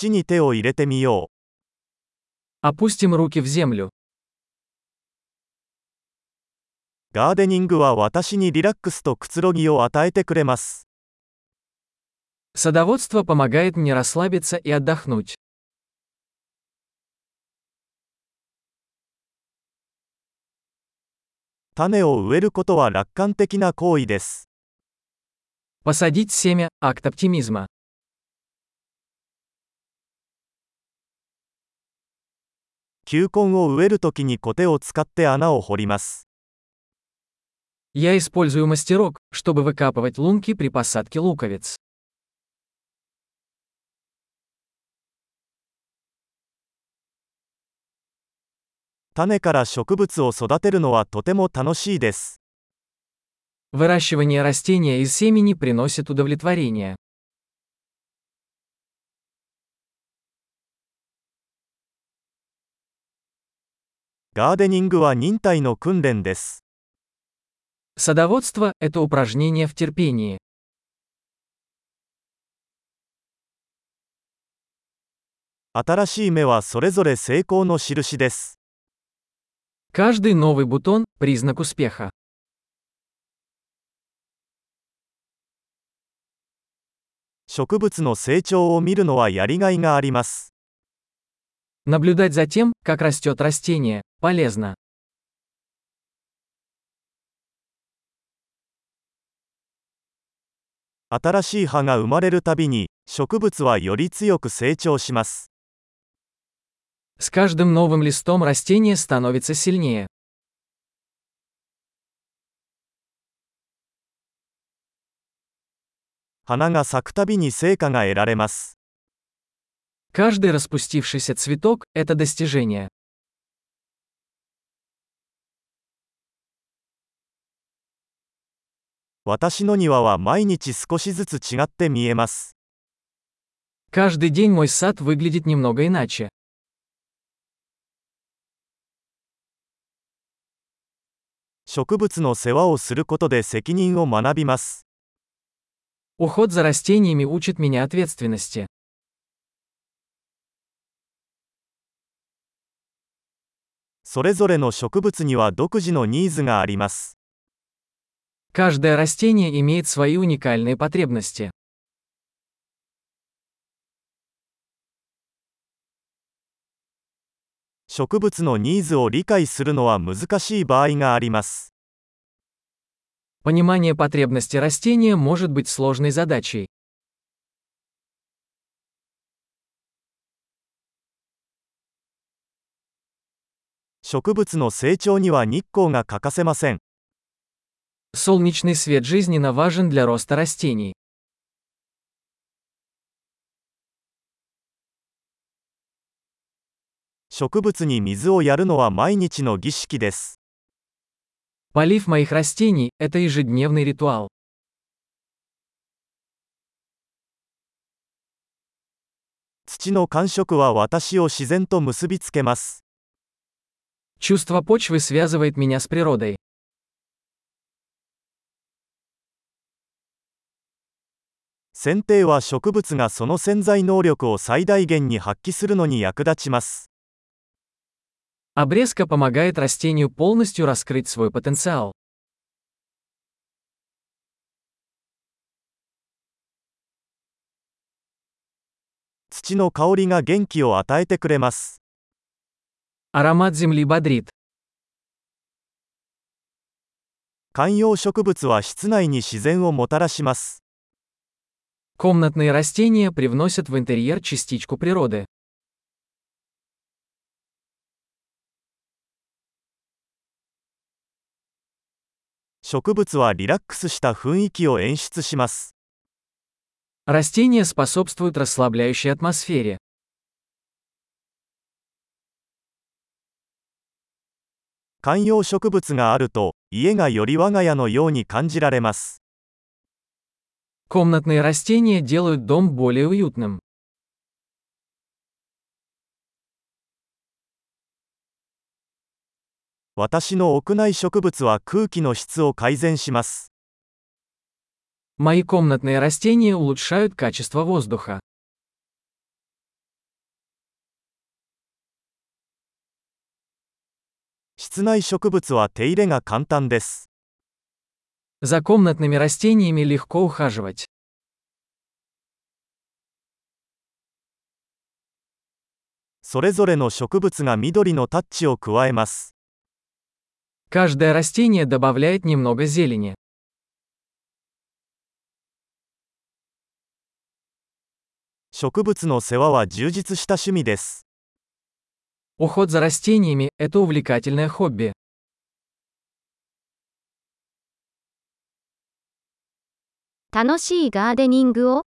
土に手を入れてみよう。 Опустим руки в землю. ガーデニングは私にリラックスとくつろぎを与えてくれます。 Садоводство помогает мне расслабиться и отдохнуть. 種を植えることは楽観的な行為です。 Посадить семя – акт оптимизма. 球根を植えるときにコテを使って穴を掘ります。 Я использую мастерок, чтобы выкапывать лунки при посадке луковиц. 種から植物を育てるのはとても楽しいです。 Выращивание растения из семени приносит удовлетворение. ガーデニングは忍耐の訓練です。 Садоводство – это упражнение в терпении. 新しい芽はそれぞれ成功の印です。 Каждый новый бутон – признак успеха. 植物の成長を見るのはやりがいがあります。 Наблюдать за тем, как растет растение, полезно. 新しい葉が生まれるたびに、植物はより強く成長します。 С каждым новым листом растение становится сильнее. 花が咲くたびに成果が得られます。 Каждый распустившийся цветок – это достижение. 私の庭は毎日少しずつ違って見えます。 Каждый день мой сад выглядит немного иначе. 植物の世話をすることで責任を学びます。 Уход за растениями учит меня ответственности. それぞれの植物には独自のニーズがあります。 Каждое растение имеет свои уникальные потребности. 植物のニーズを理解するのは難しい場合があります。 Понимание потребностей растения может быть сложной задачей. 植物の成長には日光が欠かせません。 Солнечный свет жизненно важен для роста растений. 植物に水をやるのは毎日の儀式です。 Полив моих растений – это ежедневный ритуал. 土の感触は私を自然と結びつけます。 Чувство почвы связывает меня с природой. 剪定は植物がその潜在能力を最大限に発揮するのに役立ちます。 Обрезка помогает растению полностью раскрыть свой потенциал. 土の香りが元気を与えてくれます。 Аромат земли бодрит. 観葉植物は室内に自然をもたらします。 Комнатные растения привносят в интерьер частичку природы. 植物はリラックスした雰囲気を演出します。 Растения способствуют расслабляющей атмосфере. 観葉植物があると、家がより我が家のように感じられます。 Комнатные растения делают дом более уютным. Мои комнатные растения улучшают качество воздуха. 室内植物は手入れが簡単です。За комнатными растениями легко ухаживать. それぞれの植物が緑のタッチを加えます。 Каждое растение добавляет немного зелени. 植物の世話は充実した趣味です。 Уход за растениями – это увлекательное хобби. 楽しいガーデニングを？